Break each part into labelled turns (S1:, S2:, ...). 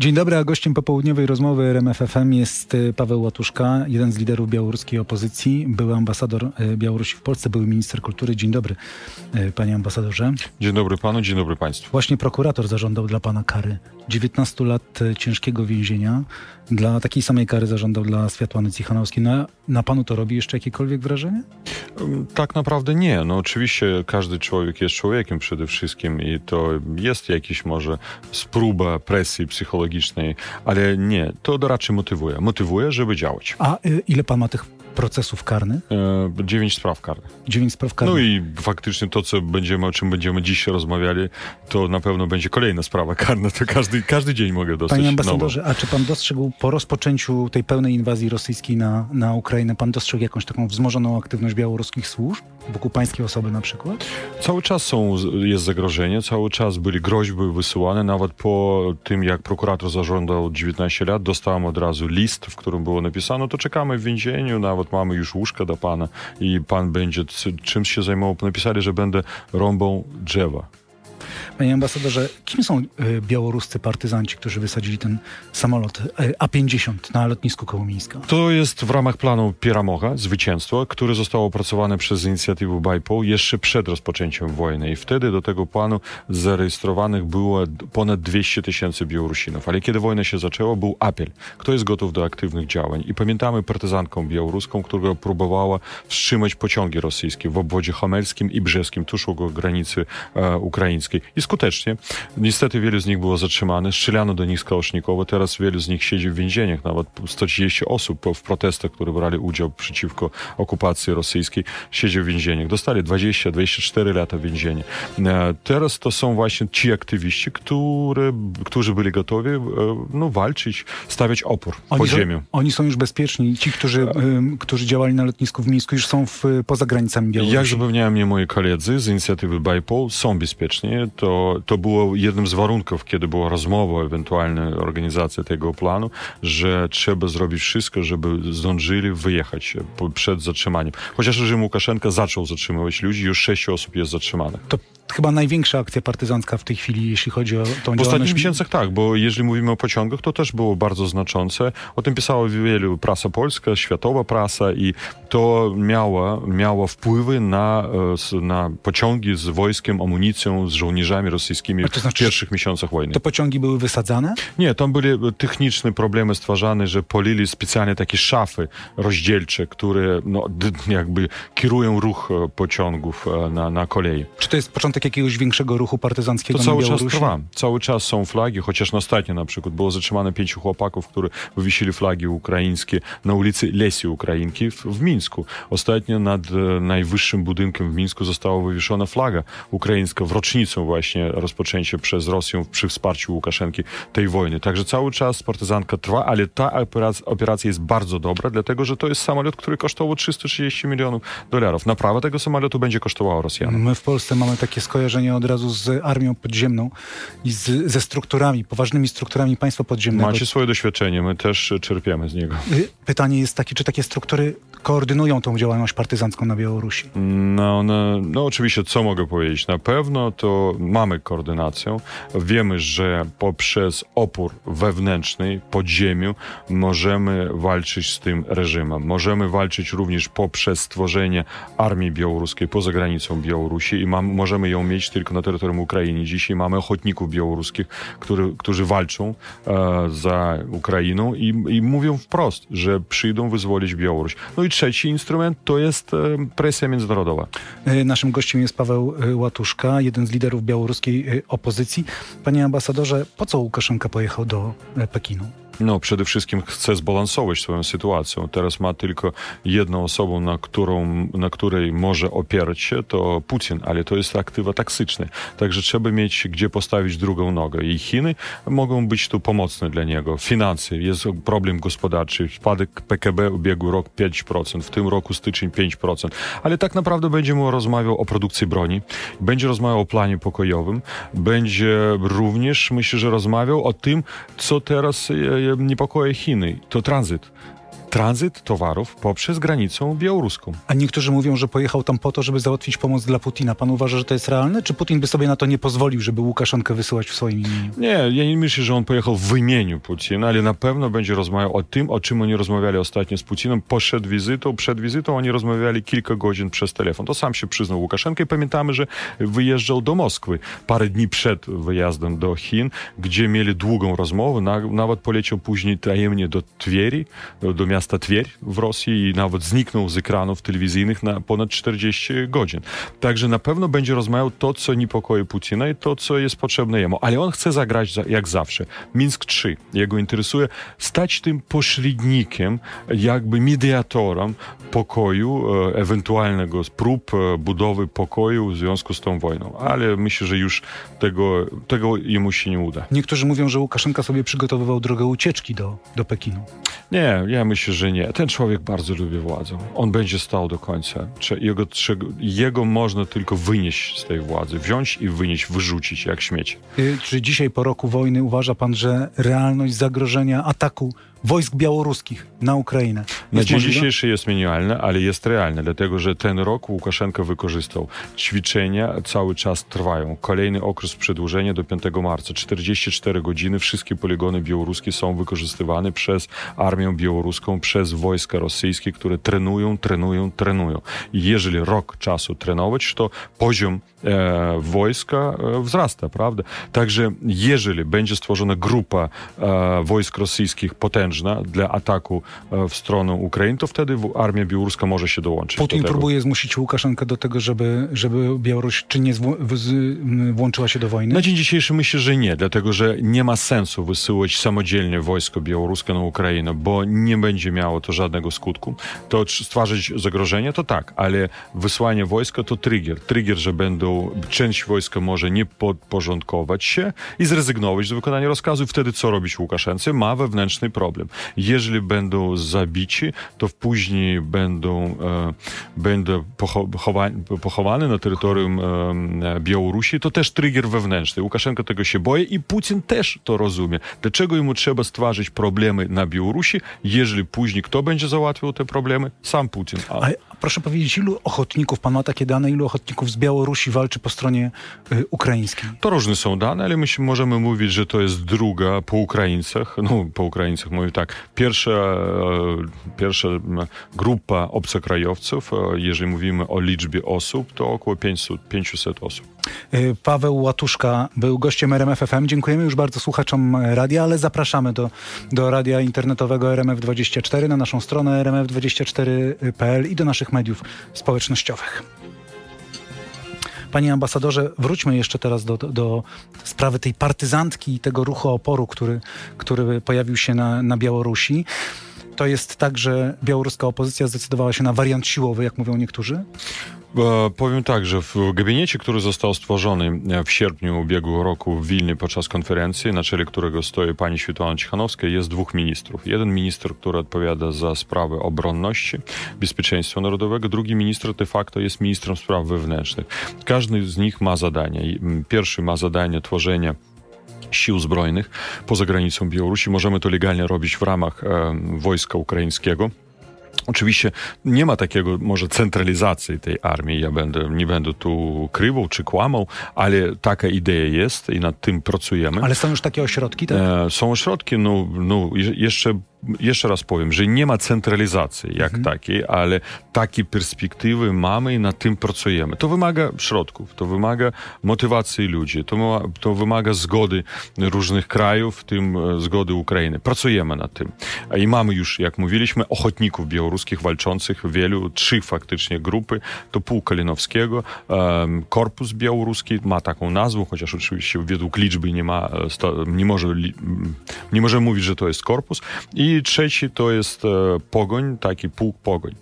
S1: Dzień dobry, a gościem popołudniowej rozmowy RMFFM jest y, Paweł Łatuszka, jeden z liderów białoruskiej opozycji, były ambasador y, Białorusi w Polsce, były minister kultury. Dzień dobry, y, panie ambasadorze.
S2: Dzień dobry panu, dzień dobry państwu.
S1: Właśnie prokurator zażądał dla pana kary 19 lat ciężkiego więzienia. Dla takiej samej kary zażądał dla Światłany Cichanowskiej. Na, na panu to robi jeszcze jakiekolwiek wrażenie?
S2: Tak naprawdę nie. No oczywiście każdy człowiek jest człowiekiem przede wszystkim i to jest jakiś może próba presji psychologicznej, ale nie, to raczej motywuje. Motywuje, żeby działać.
S1: A y, ile pan ma tych procesów karnych?
S2: E, dziewięć spraw karnych.
S1: Dziewięć spraw karnych.
S2: No i faktycznie to, co będziemy, o czym będziemy dziś rozmawiali, to na pewno będzie kolejna sprawa karna. To każdy, każdy dzień mogę dostać
S1: Panie ambasadorze, nową. a czy pan dostrzegł po rozpoczęciu tej pełnej inwazji rosyjskiej na, na Ukrainę, pan dostrzegł jakąś taką wzmożoną aktywność białoruskich służb? Wokół pańskiej osoby na przykład?
S2: Cały czas są, jest zagrożenie, cały czas byli groźby wysyłane, nawet po tym, jak prokurator zażądał 19 lat, dostałem od razu list, w którym było napisane, to czekamy w więzieniu, nawet mamy już łóżka do pana i pan będzie czymś się zajmował. Napisali, że będę rąbą drzewa.
S1: Panie ambasadorze, kim są y, białoruscy partyzanci, którzy wysadzili ten samolot y, A-50 na lotnisku koło?
S2: To jest w ramach planu Pieramocha, zwycięstwo, które zostało opracowane przez inicjatywę BIPOL jeszcze przed rozpoczęciem wojny i wtedy do tego planu zarejestrowanych było ponad 200 tysięcy Białorusinów. Ale kiedy wojna się zaczęła, był apel, kto jest gotów do aktywnych działań. I pamiętamy partyzantką białoruską, która próbowała wstrzymać pociągi rosyjskie w obwodzie homelskim i brzeskim, tuż u granicy e, ukraińskiej. I skutecznie. Niestety wielu z nich było zatrzymanych, strzelano do nich z kałasznikowa, teraz wielu z nich siedzi w więzieniach, nawet 130 osób w protestach, które brali udział przeciwko okupacji rosyjskiej, siedzi w więzieniach. Dostali 20-24 lata więzienia. E, teraz to są właśnie ci aktywiści, które, którzy byli gotowi e, no, walczyć, stawiać opór oni pod ziemią.
S1: Oni są już bezpieczni. Ci, którzy, y, którzy działali na lotnisku w Mińsku, już są w, poza granicami Białorusi.
S2: Jak zapewniają mnie moi koledzy z inicjatywy BIPOL, są bezpieczni. To to, było jednym z warunków, kiedy była rozmowa, ewentualna organizacja tego planu, że trzeba zrobić wszystko, żeby zdążyli wyjechać przed zatrzymaniem. Chociaż reżim Łukaszenka zaczął zatrzymywać ludzi, już sześć osób jest zatrzymanych.
S1: To chyba największa akcja partyzancka w tej chwili, jeśli chodzi o tą
S2: W ostatnich miesiącach tak, bo jeżeli mówimy o pociągach, to też było bardzo znaczące. O tym pisała wielu prasa polska, światowa prasa i to miało, miało wpływy na, e, na pociągi z wojskiem, amunicją, z żołnierzami rosyjskimi to znaczy, w pierwszych miesiącach wojny.
S1: Te pociągi były wysadzane?
S2: Nie, tam były techniczne problemy stwarzane, że polili specjalnie takie szafy rozdzielcze, które no, jakby kierują ruch e, pociągów e, na, na kolei.
S1: Czy to jest początek jakiegoś większego ruchu partyzanckiego
S2: to cały
S1: czas
S2: trwa. Cały czas są flagi, chociaż ostatnio na przykład było zatrzymane pięciu chłopaków, którzy wywiesili flagi ukraińskie na ulicy Lesi Ukrainki w, w Mińsku. Ostatnio nad e, najwyższym budynkiem w Mińsku została wywieszona flaga ukraińska w rocznicę właśnie rozpoczęcia przez Rosję przy wsparciu Łukaszenki tej wojny. Także cały czas partyzantka trwa, ale ta operacja, operacja jest bardzo dobra, dlatego że to jest samolot, który kosztował 330 milionów dolarów. Naprawa tego samolotu będzie kosztowała Rosjan.
S1: My w Polsce mamy takie skojarzenie od razu z armią podziemną i z, ze strukturami, poważnymi strukturami państwa podziemnego.
S2: Macie swoje doświadczenie, my też czerpiemy z niego.
S1: Y, pytanie jest takie, czy takie struktury koordynują tą działalność partyzancką na Białorusi?
S2: No, no, no oczywiście, co mogę powiedzieć? Na pewno to mamy koordynację. Wiemy, że poprzez opór wewnętrzny, podziemiu możemy walczyć z tym reżimem. Możemy walczyć również poprzez stworzenie armii białoruskiej poza granicą Białorusi i mam, możemy ją mieć tylko na terytorium Ukrainy. Dzisiaj mamy ochotników białoruskich, który, którzy walczą e, za Ukrainą i, i mówią wprost, że przyjdą wyzwolić Białoruś. No i trzeci instrument to jest e, presja międzynarodowa.
S1: E, naszym gościem jest Paweł e, Łatuszka, jeden z liderów białoruskiej opozycji. Panie ambasadorze, po co Łukaszenka pojechał do Pekinu?
S2: No, przede wszystkim chce zbalansować swoją sytuację. Teraz ma tylko jedną osobę, na, którą, na której może opierać się, to Putin, ale to jest aktywa taksyczny. Także trzeba mieć gdzie postawić drugą nogę. I Chiny mogą być tu pomocne dla niego. Finanse, jest problem gospodarczy. Spadek PKB ubiegły rok 5%, w tym roku styczeń 5%. Ale tak naprawdę będzie mu rozmawiał o produkcji broni, będzie rozmawiał o planie pokojowym, będzie również, myślę, że rozmawiał o tym, co teraz niepokoi Chiny. To tranzyt. Tranzyt towarów poprzez granicę białoruską.
S1: A niektórzy mówią, że pojechał tam po to, żeby załatwić pomoc dla Putina. Pan uważa, że to jest realne? Czy Putin by sobie na to nie pozwolił, żeby Łukaszenkę wysyłać w swoim imieniu?
S2: Nie, ja nie myślę, że on pojechał w imieniu Putina, ale na pewno będzie rozmawiał o tym, o czym oni rozmawiali ostatnio z Putinem. Przed wizytą, przed wizytą oni rozmawiali kilka godzin przez telefon. To sam się przyznał Łukaszenka i pamiętamy, że wyjeżdżał do Moskwy parę dni przed wyjazdem do Chin, gdzie mieli długą rozmowę. Na, nawet poleciał później tajemnie do Twieri, do miasta Twier w Rosji i nawet zniknął z ekranów telewizyjnych na ponad 40 godzin. Także na pewno będzie rozmawiał to, co niepokoi Putina i to, co jest potrzebne jemu. Ale on chce zagrać za, jak zawsze. Minsk 3. Jego interesuje stać tym pośrednikiem, jakby mediatorem pokoju, e, ewentualnego prób e, budowy pokoju w związku z tą wojną. Ale myślę, że już tego, tego jemu się nie uda.
S1: Niektórzy mówią, że Łukaszenka sobie przygotowywał drogę ucieczki do, do Pekinu.
S2: Nie, ja myślę, że nie. Ten człowiek bardzo lubi władzę. On będzie stał do końca. Jego, jego można tylko wynieść z tej władzy. Wziąć i wynieść, wyrzucić jak śmieć.
S1: Y, czy dzisiaj po roku wojny uważa pan, że realność zagrożenia ataku wojsk białoruskich na Ukrainę.
S2: Na dzień dzisiejszy jest minimalne, ale jest realne, dlatego że ten rok Łukaszenko wykorzystał. Ćwiczenia cały czas trwają. Kolejny okres przedłużenia do 5 marca. 44 godziny. Wszystkie poligony białoruskie są wykorzystywane przez armię białoruską, przez wojska rosyjskie, które trenują, trenują, trenują. I jeżeli rok czasu trenować, to poziom e, wojska e, wzrasta, prawda? Także jeżeli będzie stworzona grupa e, wojsk rosyjskich potężnych, potężna dla ataku e, w stronę Ukrainy, to wtedy armia białoruska może się dołączyć.
S1: Putin
S2: do
S1: próbuje zmusić Łukaszenkę do tego, żeby, żeby Białoruś czynnie włączyła się do wojny?
S2: Na dzień dzisiejszy myślę, że nie, dlatego że nie ma sensu wysyłać samodzielnie wojsko białoruskie na Ukrainę, bo nie będzie miało to żadnego skutku. To stwarzać zagrożenie, to tak, ale wysłanie wojska to trigger. Trigger, że będą, część wojska może nie podporządkować się i zrezygnować z wykonania rozkazu. Wtedy co robić Łukaszence? Ma wewnętrzny problem problem. Jeżeli będą zabici, to później będą, e, będą pochowane na terytorium e, Białorusi, to też trigger wewnętrzny. Łukaszenko tego się boi i Putin też to rozumie. Dlaczego jemu trzeba stworzyć problemy na Białorusi, jeżeli później kto będzie załatwiał te problemy? Sam Putin.
S1: A... A proszę powiedzieć, ilu ochotników, pan ma takie dane, ilu ochotników z Białorusi walczy po stronie y, ukraińskiej?
S2: To różne są dane, ale my możemy mówić, że to jest druga po Ukraińcach, no po Ukraińcach tak, pierwsza, e, pierwsza grupa obcokrajowców, e, jeżeli mówimy o liczbie osób, to około 500, 500 osób.
S1: E, Paweł Łatuszka był gościem RMFFM. Dziękujemy już bardzo słuchaczom radia, ale zapraszamy do, do radia internetowego RMF24 na naszą stronę rmf24.pl i do naszych mediów społecznościowych. Panie ambasadorze, wróćmy jeszcze teraz do, do, sprawy tej partyzantki i tego ruchu oporu, który, który pojawił się na, na Białorusi. To jest tak, że białoruska opozycja zdecydowała się na wariant siłowy, jak mówią niektórzy?
S2: E, powiem tak, że w gabinecie, który został stworzony e, w sierpniu ubiegłego roku w Wilnie podczas konferencji, na czele którego stoi pani Świetłana Cichanowska, jest dwóch ministrów. Jeden minister, który odpowiada za sprawy obronności, bezpieczeństwa narodowego, drugi minister de facto jest ministrem spraw wewnętrznych. Każdy z nich ma zadanie. Pierwszy ma zadanie tworzenia sił zbrojnych poza granicą Białorusi. Możemy to legalnie robić w ramach e, wojska ukraińskiego. Oczywiście nie ma takiego może centralizacji tej armii. Ja będę, nie będę tu krywał czy kłamał, ale taka idea jest i nad tym pracujemy.
S1: Ale są już takie ośrodki, tak?
S2: E, są ośrodki, no, no jeszcze jeszcze raz powiem, że nie ma centralizacji jak mhm. takiej, ale takie perspektywy mamy i nad tym pracujemy. To wymaga środków, to wymaga motywacji ludzi, to, ma, to wymaga zgody różnych krajów, w tym e, zgody Ukrainy. Pracujemy nad tym. I mamy już, jak mówiliśmy, ochotników białoruskich walczących, wielu, trzy faktycznie grupy. To pół Kalinowskiego, um, Korpus Białoruski ma taką nazwę, chociaż oczywiście według liczby nie ma, e, nie może, nie możemy mówić, że to jest korpus. I i trzeci to jest e, Pogoń, taki pułk Pogoń.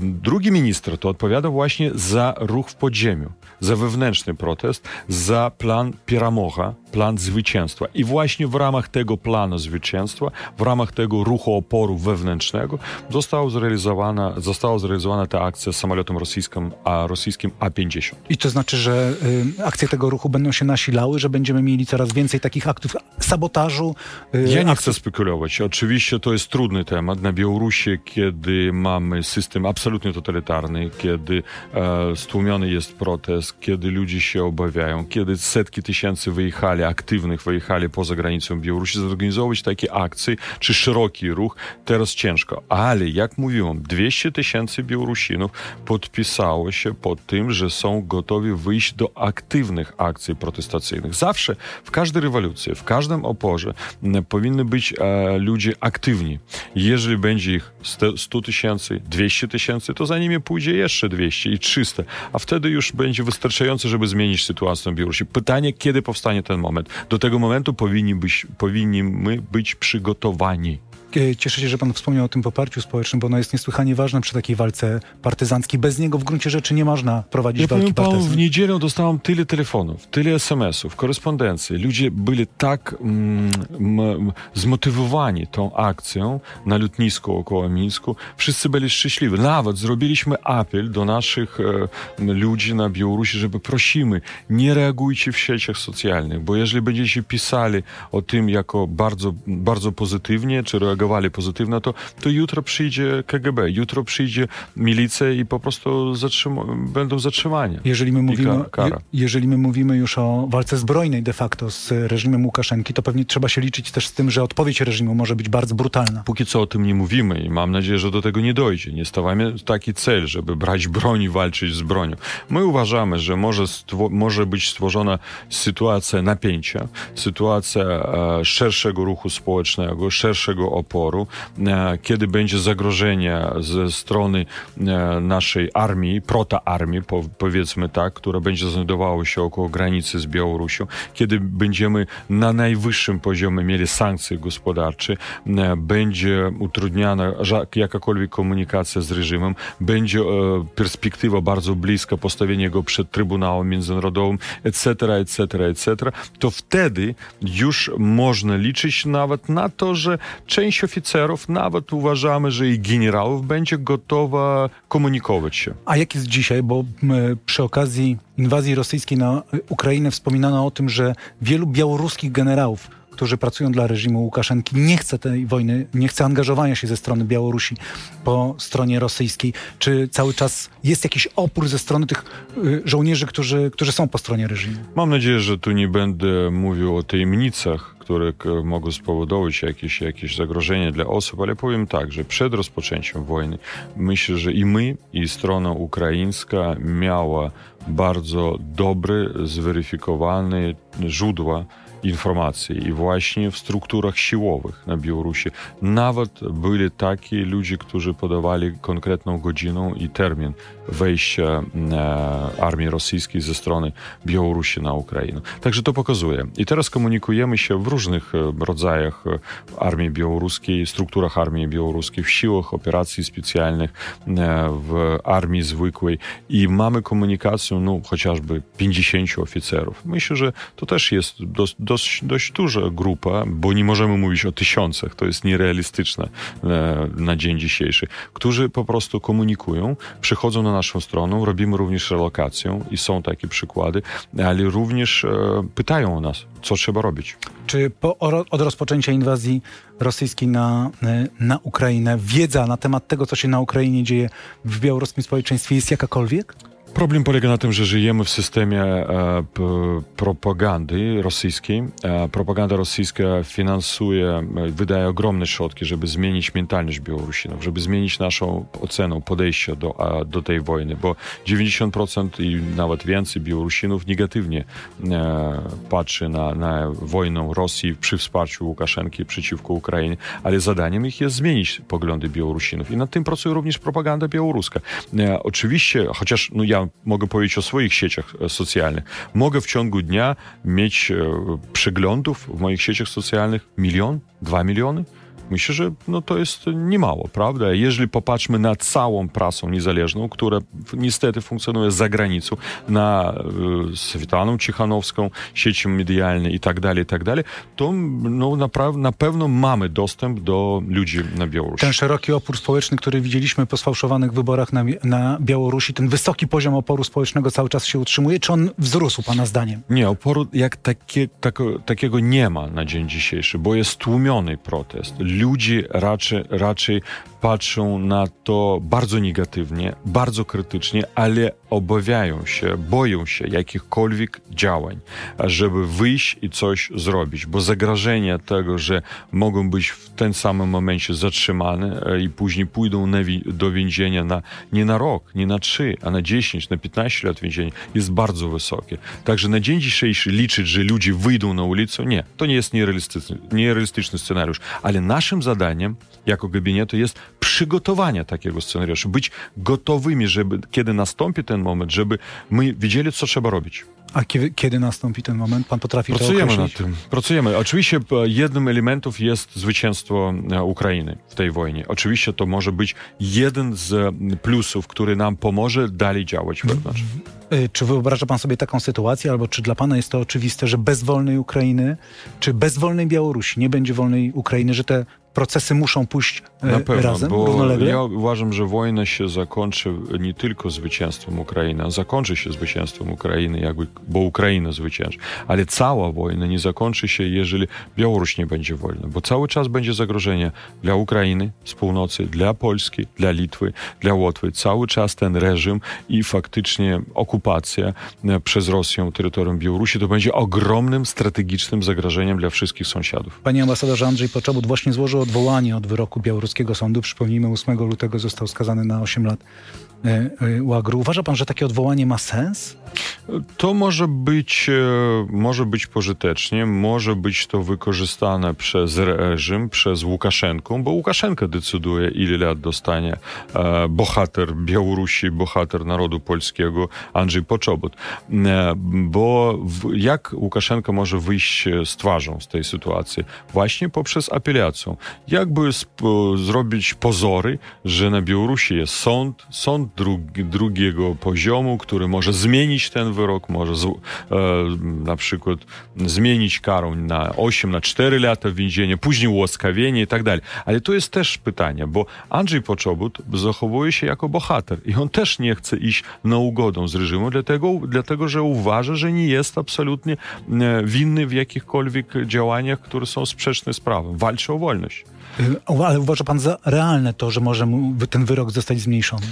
S2: Drugi minister to odpowiada właśnie za ruch w podziemiu, za wewnętrzny protest, za plan Piramocha, plan zwycięstwa. I właśnie w ramach tego planu zwycięstwa, w ramach tego ruchu oporu wewnętrznego została zrealizowana, została zrealizowana ta akcja z samolotem rosyjskim, a, rosyjskim A-50.
S1: I to znaczy, że y, akcje tego ruchu będą się nasilały, że będziemy mieli coraz więcej takich aktów sabotażu?
S2: Y, ja nie akcji... chcę spekulować Oczywiście to jest trudny temat. Na Białorusi, kiedy mamy system absolutnie totalitarny, kiedy e, stłumiony jest protest, kiedy ludzie się obawiają, kiedy setki tysięcy wyjechali, aktywnych wyjechali poza granicą Białorusi, zorganizować takie akcje, czy szeroki ruch, teraz ciężko. Ale jak mówiłem, 200 tysięcy Białorusinów podpisało się pod tym, że są gotowi wyjść do aktywnych akcji protestacyjnych. Zawsze, w każdej rewolucji, w każdym oporze powinny być e, ludzie aktywni. Jeżeli będzie ich 100 tysięcy, 200 tysięcy, to za nimi pójdzie jeszcze 200 i 300, a wtedy już będzie wystarczające, żeby zmienić sytuację na Białorusi. Pytanie, kiedy powstanie ten moment? Do tego momentu powinni być, powinni być przygotowani.
S1: E, cieszę się, że pan wspomniał o tym poparciu społecznym, bo ono jest niesłychanie ważne przy takiej walce partyzanckiej. Bez niego w gruncie rzeczy nie można prowadzić
S2: ja
S1: walki
S2: panu, w niedzielę dostałem tyle telefonów, tyle SMS-ów, korespondencji. Ludzie byli tak mm, zmotywowani tą akcją na lotnisku około Mińsku. Wszyscy byli szczęśliwi. Nawet zrobiliśmy apel do naszych e, ludzi na Białorusi, żeby prosimy, nie reagujcie w sieciach socjalnych, bo jeżeli będziecie pisali o tym jako bardzo, bardzo pozytywnie, czy reagowali zareagowali pozytywnie, to, to jutro przyjdzie KGB, jutro przyjdzie milicja i po prostu zatrzyma, będą zatrzymania.
S1: Jeżeli my, mówimy, kara. jeżeli my mówimy już o walce zbrojnej de facto z reżimem Łukaszenki, to pewnie trzeba się liczyć też z tym, że odpowiedź reżimu może być bardzo brutalna.
S2: Póki co o tym nie mówimy i mam nadzieję, że do tego nie dojdzie. Nie stawiamy taki cel, żeby brać broń i walczyć z bronią. My uważamy, że może, może być stworzona sytuacja napięcia, sytuacja e, szerszego ruchu społecznego, szerszego oporu, e, kiedy będzie zagrożenie ze strony e, naszej armii, protoarmii, powiedzmy tak, która będzie znajdowała się około granicy z Białorusią, kiedy będziemy na najwyższym poziomie mieli sankcje gospodarcze, e, będzie utrudniana jakakolwiek komunikacja z reżimem, będzie perspektywa bardzo bliska postawienia go przed Trybunałem Międzynarodowym, etc., etc., etc., to wtedy już można liczyć nawet na to, że część część oficerów, nawet uważamy, że i generałów będzie gotowa komunikować się.
S1: A jak jest dzisiaj? Bo przy okazji inwazji rosyjskiej na Ukrainę wspominano o tym, że wielu białoruskich generałów którzy pracują dla reżimu Łukaszenki, nie chce tej wojny, nie chce angażowania się ze strony Białorusi po stronie rosyjskiej. Czy cały czas jest jakiś opór ze strony tych y, żołnierzy, którzy, którzy są po stronie reżimu?
S2: Mam nadzieję, że tu nie będę mówił o tajemnicach które mogą spowodować jakieś, jakieś zagrożenie dla osób, ale powiem tak, że przed rozpoczęciem wojny myślę, że i my, i strona ukraińska miała bardzo dobre, zweryfikowane źródła informacji i właśnie w strukturach siłowych na Białorusi nawet byli taki ludzie, którzy podawali konkretną godzinę i termin wejścia e, armii rosyjskiej ze strony Białorusi na Ukrainę. Także to pokazuje. I teraz komunikujemy się w różnych e, rodzajach e, armii białoruskiej, strukturach armii białoruskiej, w siłach operacji specjalnych, w armii zwykłej i mamy komunikację, no chociażby 50 oficerów. Myślę, że to też jest dość, dość, dość duża grupa, bo nie możemy mówić o tysiącach, to jest nierealistyczne na dzień dzisiejszy, którzy po prostu komunikują, przychodzą na naszą stronę, robimy również relokację i są takie przykłady, ale również e, pytają o nas, co trzeba robić.
S1: Czy po, od rozpoczęcia inwazji rosyjskiej na, e, na Ukrainę wiedza na temat tego, co się na Ukrainie dzieje w białoruskim społeczeństwie jest jakakolwiek?
S2: Problem polega na tym, że żyjemy w systemie e, propagandy rosyjskiej. E, propaganda rosyjska finansuje, e, wydaje ogromne środki, żeby zmienić mentalność Białorusinów, żeby zmienić naszą ocenę, podejście do, a, do tej wojny, bo 90% i nawet więcej Białorusinów negatywnie e, patrzy na, na wojnę Rosji przy wsparciu Łukaszenki przeciwko Ukrainie, ale zadaniem ich jest zmienić poglądy Białorusinów i nad tym pracuje również propaganda białoruska. E, oczywiście, chociaż no ja mogę powiedzieć o swoich sieciach e, socjalnych. Mogę w ciągu dnia mieć e, przeglądów w moich sieciach socjalnych milion, dwa miliony. Myślę, że no to jest niemało, prawda? Jeżeli popatrzmy na całą prasę niezależną, która niestety funkcjonuje za granicą, na y, Swetlaną Cichanowską, sieci medialne i tak dalej, i tak dalej, to no, naprawdę, na pewno mamy dostęp do ludzi na Białorusi.
S1: Ten szeroki opór społeczny, który widzieliśmy po sfałszowanych wyborach na, na Białorusi, ten wysoki poziom oporu społecznego cały czas się utrzymuje, czy on wzrósł Pana zdaniem?
S2: Nie, oporu jak takie, tak, takiego nie ma na dzień dzisiejszy, bo jest tłumiony protest ludzie raczej, raczej patrzą na to bardzo negatywnie, bardzo krytycznie, ale obawiają się, boją się jakichkolwiek działań, żeby wyjść i coś zrobić, bo zagrożenie tego, że mogą być w tym samym momencie zatrzymane e, i później pójdą do więzienia na, nie na rok, nie na trzy, a na 10, na 15 lat więzienia, jest bardzo wysokie. Także na dzień dzisiejszy liczyć, że ludzie wyjdą na ulicę, nie, to nie jest nierealistyczny, nierealistyczny scenariusz, ale naszym zadaniem jako gabinetu jest przygotowania takiego scenariusza, być gotowymi, żeby kiedy nastąpi ten moment, żeby my wiedzieli, co trzeba robić.
S1: A kiedy, kiedy nastąpi ten moment? Pan potrafi
S2: Pracujemy
S1: to
S2: nad tym. Pracujemy. Oczywiście e, jednym elementów jest zwycięstwo e, Ukrainy w tej wojnie. Oczywiście to może być jeden z plusów, który nam pomoże dalej działać wewnątrz.
S1: E, czy wyobraża pan sobie taką sytuację, albo czy dla pana jest to oczywiste, że bez wolnej Ukrainy, czy bez wolnej Białorusi nie będzie wolnej Ukrainy, że te procesy muszą pójść e,
S2: Na pewno,
S1: razem,
S2: bo
S1: równolegle?
S2: Ja uważam, że wojna się zakończy nie tylko zwycięstwem Ukrainy, a zakończy się zwycięstwem Ukrainy, jakby, bo Ukraina zwycięży. Ale cała wojna nie zakończy się, jeżeli Białoruś nie będzie wolna, bo cały czas będzie zagrożenie dla Ukrainy z północy, dla Polski, dla Litwy, dla Łotwy. Cały czas ten reżim i faktycznie okupacja e, przez Rosję terytorium Białorusi to będzie ogromnym strategicznym zagrożeniem dla wszystkich sąsiadów.
S1: Panie ambasadorze Andrzej Poczobut właśnie złożył odwołanie od wyroku białoruskiego sądu. Przypomnijmy, 8 lutego został skazany na 8 lat łagru. Uważa pan, że takie odwołanie ma sens?
S2: To może być, e, może być pożytecznie, może być to wykorzystane przez reżim, przez Łukaszenkę, bo Łukaszenka decyduje, ile lat dostanie bohater Białorusi, bohater narodu polskiego Andrzej Poczobut. Bo jak Łukaszenka może wyjść z twarzą z tej sytuacji? Właśnie poprzez apelację. Jakby zrobić pozory, że na Białorusi jest sąd, sąd drugi, drugiego poziomu, który może zmienić ten wyrok, może z, e, na przykład zmienić karę na 8, na 4 lata więzienia, później ułaskawienie i tak dalej. Ale to jest też pytanie, bo Andrzej Poczobut zachowuje się jako bohater i on też nie chce iść na ugodę z reżimem, dlatego, dlatego że uważa, że nie jest absolutnie e, winny w jakichkolwiek działaniach, które są sprzeczne z prawem. Walczy o wolność.
S1: Y, ale uważa pan za realne to, że może ten wyrok zostać zmniejszony?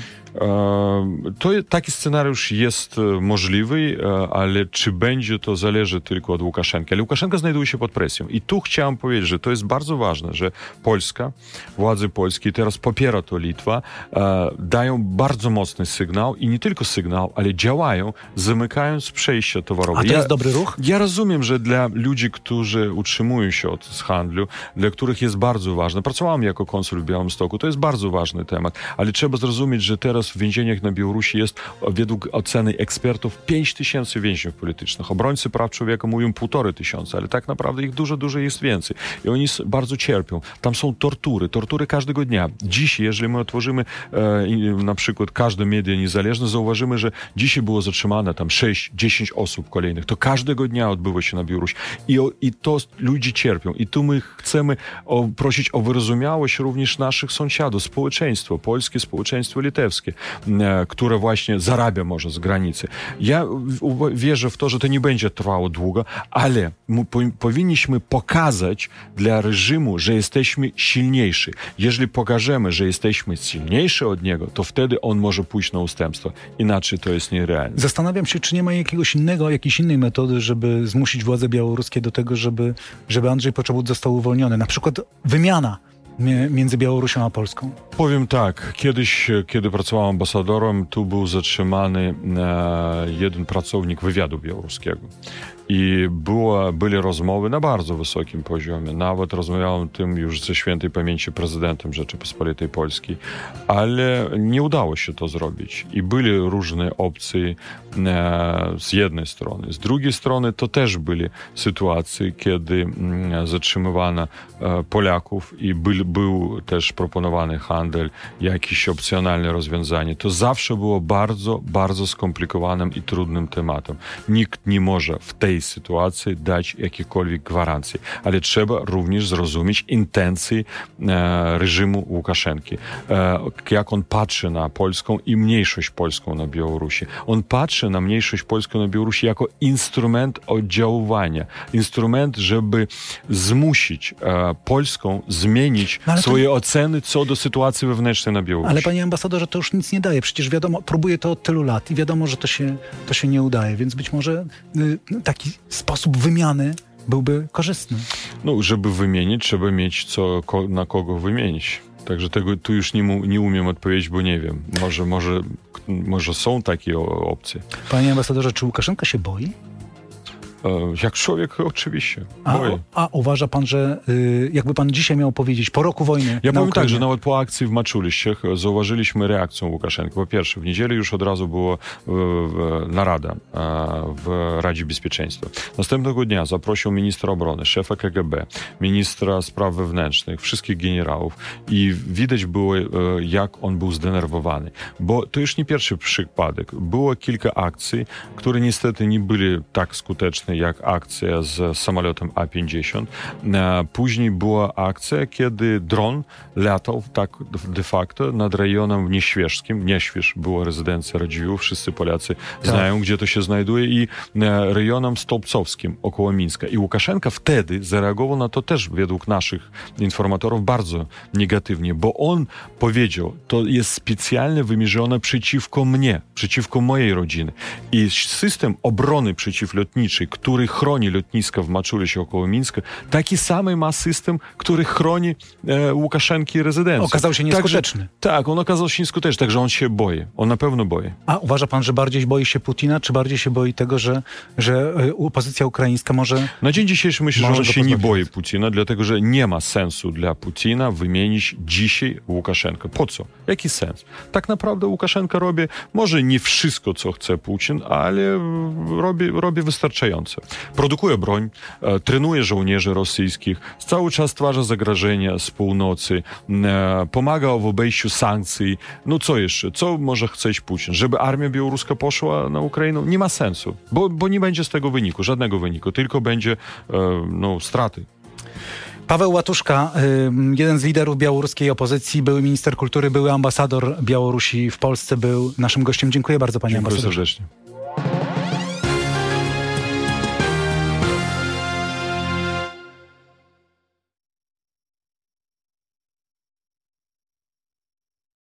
S2: To, taki scenariusz jest e, możliwy, e, ale czy będzie to zależy tylko od Łukaszenki. Ale Łukaszenka znajduje się pod presją. I tu chciałem powiedzieć, że to jest bardzo ważne, że Polska, władze polskie, teraz popiera to Litwa, e, dają bardzo mocny sygnał i nie tylko sygnał, ale działają, zamykając przejścia towarowe.
S1: A to
S2: ja,
S1: jest dobry ruch?
S2: Ja rozumiem, że dla ludzi, którzy utrzymują się od handlu, dla których jest bardzo ważne, pracowałem jako konsul w Białymstoku, to jest bardzo ważny temat, ale trzeba zrozumieć, że teraz w więzieniach na Białorusi jest według oceny ekspertów 5 tysięcy więźniów politycznych. Obrońcy praw człowieka mówią półtorej tysiąca, ale tak naprawdę ich dużo, dużo jest więcej. I oni bardzo cierpią. Tam są tortury, tortury każdego dnia. Dziś, jeżeli my otworzymy e, na przykład każde media niezależne, zauważymy, że dzisiaj było zatrzymane tam 6-10 osób kolejnych. To każdego dnia odbywa się na Białorusi. I, I to ludzie cierpią. I tu my chcemy o, prosić o wyrozumiałość również naszych sąsiadów, społeczeństwo, polskie społeczeństwo litewskie, e, które właśnie zarabia może z granicy. Ja wierzę w to, że to nie będzie trwało długo, ale powinniśmy pokazać dla reżimu, że jesteśmy silniejsi. Jeżeli pokażemy, że jesteśmy silniejsi od niego, to wtedy on może pójść na ustępstwo. Inaczej to jest nierealne.
S1: Zastanawiam się, czy nie ma jakiegoś innego, jakiejś innej metody, żeby zmusić władze białoruskie do tego, żeby, żeby Andrzej Poczobut został uwolniony. Na przykład wymiana między Białorusią a Polską?
S2: Powiem tak, kiedyś, kiedy pracowałem ambasadorem, tu był zatrzymany e, jeden pracownik wywiadu białoruskiego. I było, byli rozmowy na bardzo wysokim poziomie. Nawet rozmawiałem tym już ze świętej pamięci prezydentem Rzeczypospolitej Polskiej, ale nie udało się to zrobić. I byli różne opcje e, z jednej strony. Z drugiej strony to też były sytuacje, kiedy mm, zatrzymywano e, Polaków i był, był też proponowany handel, jakieś opcjonalne rozwiązanie. To zawsze było bardzo, bardzo skomplikowanym i trudnym tematem. Nikt nie może w tej tej sytuacji dać jakiekolwiek gwarancje. Ale trzeba również zrozumieć intencje e, reżimu Łukaszenki. E, jak on patrzy na Polską i mniejszość polską na Białorusi. On patrzy na mniejszość polską na Białorusi jako instrument oddziaływania. Instrument, żeby zmusić e, Polską zmienić
S1: No ale to-
S2: swoje oceny co do sytuacji wewnętrznej na Białorusi.
S1: Ale panie ambasadorze, to już nic nie daje. Przecież wiadomo, próbuje to od tylu lat i wiadomo, że to się, to się nie udaje. Więc być może y, taki sposób wymiany byłby korzystny.
S2: No, żeby wymienić, trzeba mieć co, ko, na kogo wymienić. Także tego tu już nie, mu, nie umiem odpowiedzieć, bo nie wiem. Może, może, może są takie opcje.
S1: Panie ambasadorze, czy Łukaszenka się boi?
S2: E, Jak człowiek oczywiście.
S1: A, a uważa pan, że y, jakby pan dzisiaj miał powiedzieć, po roku wojny
S2: Ja powiem tak, że nawet po akcji w Maczuliściach zauważyliśmy reakcję Łukaszenki. Po pierwsze, w niedzielę już od razu była e, narada e, w Radzie Bezpieczeństwa. Następnego dnia zaprosił ministra obrony, szefa KGB, ministra spraw wewnętrznych, wszystkich generałów i widać było, e, jak on był zdenerwowany. Bo to już nie pierwszy przypadek. Było kilka akcji, które niestety nie były tak skuteczne jak akcja z samolotem A-50. E, Później była akcja, kiedy dron latał tak de facto nad rejonem nieświeżskim. Nieśwież była rezydencja Radziwiłłów. Wszyscy Polacy znają, gdzie to się znajduje i e, rejonem stolpcowskim około Mińska. I Łukaszenka wtedy zareagował na to też według naszych informatorów bardzo negatywnie, bo on powiedział, to jest specjalnie wymierzone przeciwko mnie, przeciwko mojej rodziny. I system obrony przeciwlotniczej, który chroni lotniska w Maczulisie około Mińska, taki sam ma system, który chroni e, Łukaszenki rezydencję.
S1: Okazał się nieskuteczny.
S2: Także, tak, on okazał się nieskuteczny, także on się boi. On na pewno boi.
S1: A uważa pan, że bardziej boi się Putina, czy bardziej się boi tego, że, że opozycja ukraińska może...
S2: Na dzień dzisiejszy myślę, że on się nie boi Putina, dlatego że nie ma sensu dla Putina wymienić dzisiaj Łukaszenkę. Po co? Jaki sens? Tak naprawdę Łukaszenka robi może nie wszystko, co chce Putin, ale robi, robi wystarczająco. Produkuje broń, e, trenuje żołnierzy rosyjskich, cały czas stwarza zagrożenia z północy, e, pomaga w obejściu sankcji. No co jeszcze? Co może chcieć Putin? Żeby armia białoruska poszła na Ukrainę? Nie ma sensu, bo, bo nie będzie z tego wyniku, żadnego wyniku, tylko będzie e, no, straty.
S1: Paweł Łatuszka, y, jeden z liderów białoruskiej opozycji, były minister kultury, były ambasador Białorusi w Polsce, był naszym gościem. Dziękuję bardzo, panie
S2: Dziękuję
S1: ambasadorze.
S2: serdecznie.